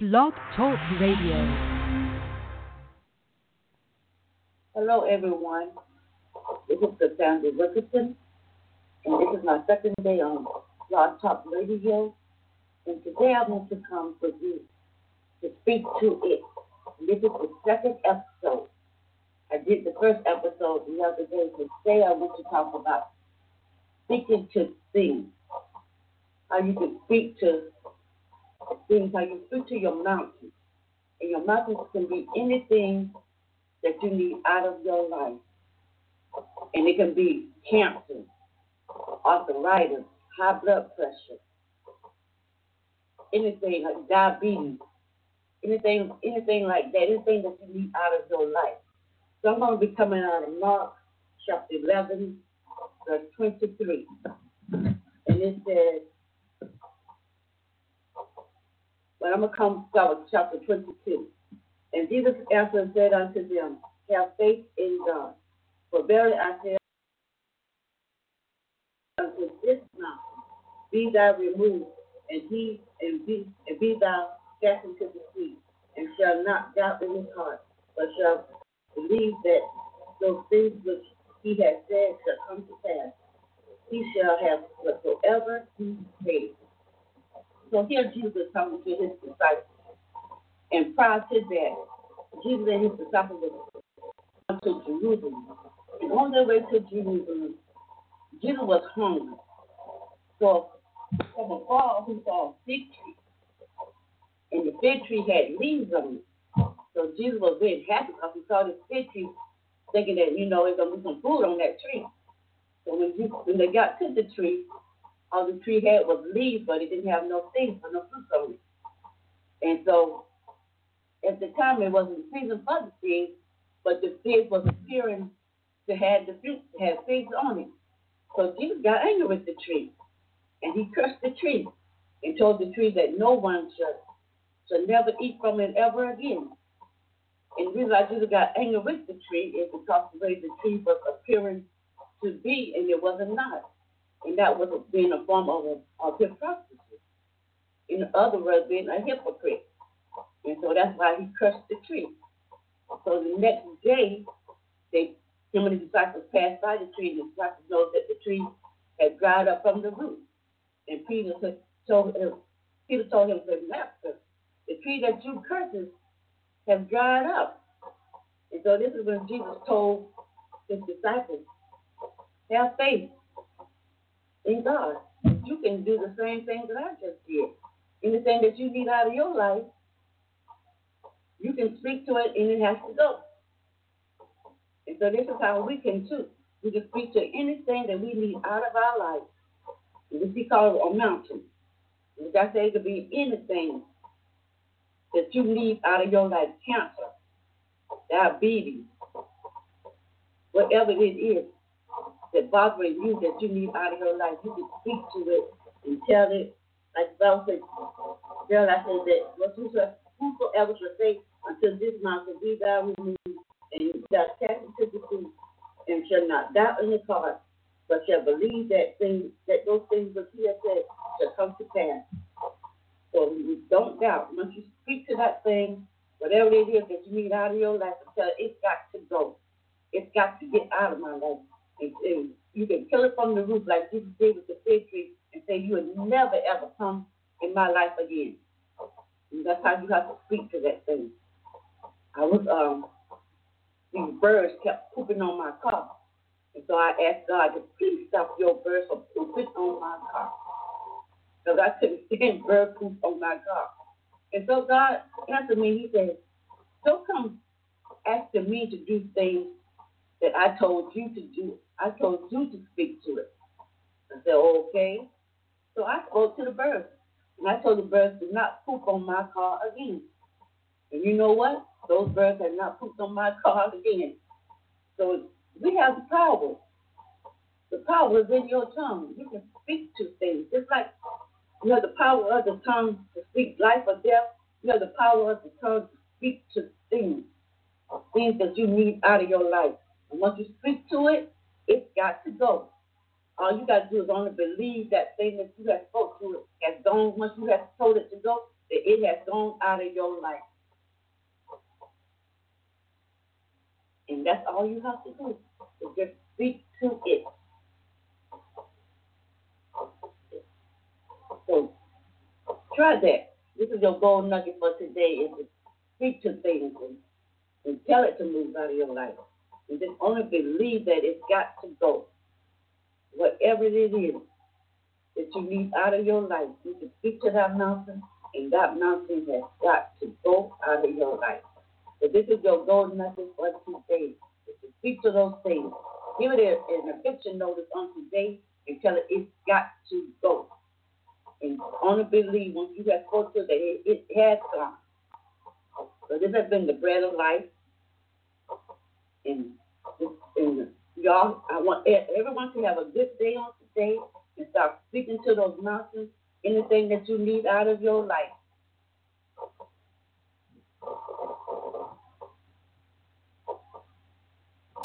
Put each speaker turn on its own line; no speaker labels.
Blog Talk Radio.
Hello, everyone. This is Cassandra Richardson, and this is my second day on Blog Talk Radio. And today I want to come with you to speak to it. This is the second episode. I did the first episode the other day. Today I want to talk about speaking to things. How you can speak to things, how you speak to your mountains. And your mountains can be anything that you need out of your life. And it can be cancer, arthritis, high blood pressure, anything like diabetes, anything anything like that, anything that you need out of your life. So I'm going to be coming out of Mark chapter 11, verse 23. And it says, but I'm going to come start with chapter 22. And Jesus answered and said unto them, Have faith in God. For verily I say unto this mountain, Be thou removed, and he and be and be thou cast into the sea, and shall not doubt in his heart, but shall believe that those things which he has said shall come to pass. He shall have whatsoever he says. So here Jesus talking to his disciples. And prior to that, Jesus and his disciples went to Jerusalem. And on their way to Jerusalem, Jesus was hungry. So from afar he saw a fig tree. And the fig tree had leaves on it. So Jesus was very happy because he saw this fig tree, thinking that, you know, there's going to be some food on that tree. So when, Jesus, when they got to the tree, all the tree had was leaves, but it didn't have no seeds or no fruit on it. And so at the time it wasn't season for the figs, but the figs was appearing to have the fruit, have figs on it. So Jesus got angry with the tree, and he cursed the tree, and told the tree that no one should should never eat from it ever again. And the reason Jesus got angry with the tree is because the way the tree was appearing to be, and it wasn't not. And that was being a form of, of hypocrisy. In other words, being a hypocrite. And so that's why he cursed the tree. So the next day, they, him and the disciples passed by the tree, and the disciples know that the tree had dried up from the root. And Peter told him, Peter told him, said, Master, the tree that you curses has dried up. And so this is when Jesus told his disciples, have faith in God. You can do the same thing that I just did. Anything that you need out of your life, you can speak to it and it has to go. And so this is how we can too. We can speak to anything that we need out of our life. This is called a mountain. Like I say, it could be anything that you need out of your life, cancer, diabetes, whatever it is that bothering you that you need out of your life. You can speak to it and tell it, like Bible said, girl, I said that whosoever, whosoever shall say until this mountain be thou removed, and shall cast into the sea, and shall not doubt in his heart, but shall believe that things that those things which he has said shall come to pass. So you don't doubt. Once you speak to that thing, whatever it is that you need out of your life, tell it, it's got to go. It's got to get out of my life. And, and you can kill it from the root like Jesus did with the fig tree and say you will never ever come in my life again. And that's how you have to speak to that thing. I was um these birds kept pooping on my car. And so I asked God to please stop your birds from pooping on my car. Because I couldn't stand bird poop on my car. And so God answered me, He said, Don't come asking me to do things that I told you to do. I told you to speak to it. I said, okay. So I spoke to the birds. And I told the birds to not poop on my car again. And you know what? Those birds have not pooped on my car again. So we have the power. The power is in your tongue. You can speak to things. Just like you have the power of the tongue to speak life or death. You have the power of the tongue to speak to things. Things that you need out of your life. And once you speak to it, it's got to go. All you got to do is only believe that thing that you have spoke to it has gone. Once you have told it to go, that it has gone out of your life. And that's all you have to do. Is just speak to it. So try that. This is your gold nugget for today is to speak to things and, and tell it to move out of your life. And just only believe that it's got to go. Whatever it is that you need out of your life, you can speak to that mountain, and that mountain has got to go out of your life. So this is your gold nugget for today. Is to speak to those things. Give it an eviction notice on today and tell it it's got to go. And only believe once you have spoken that it, it has gone. So this has been the bread of life. And, and y'all, I want everyone to have a good day on today and start speaking to those mountains, anything that you need out of your life.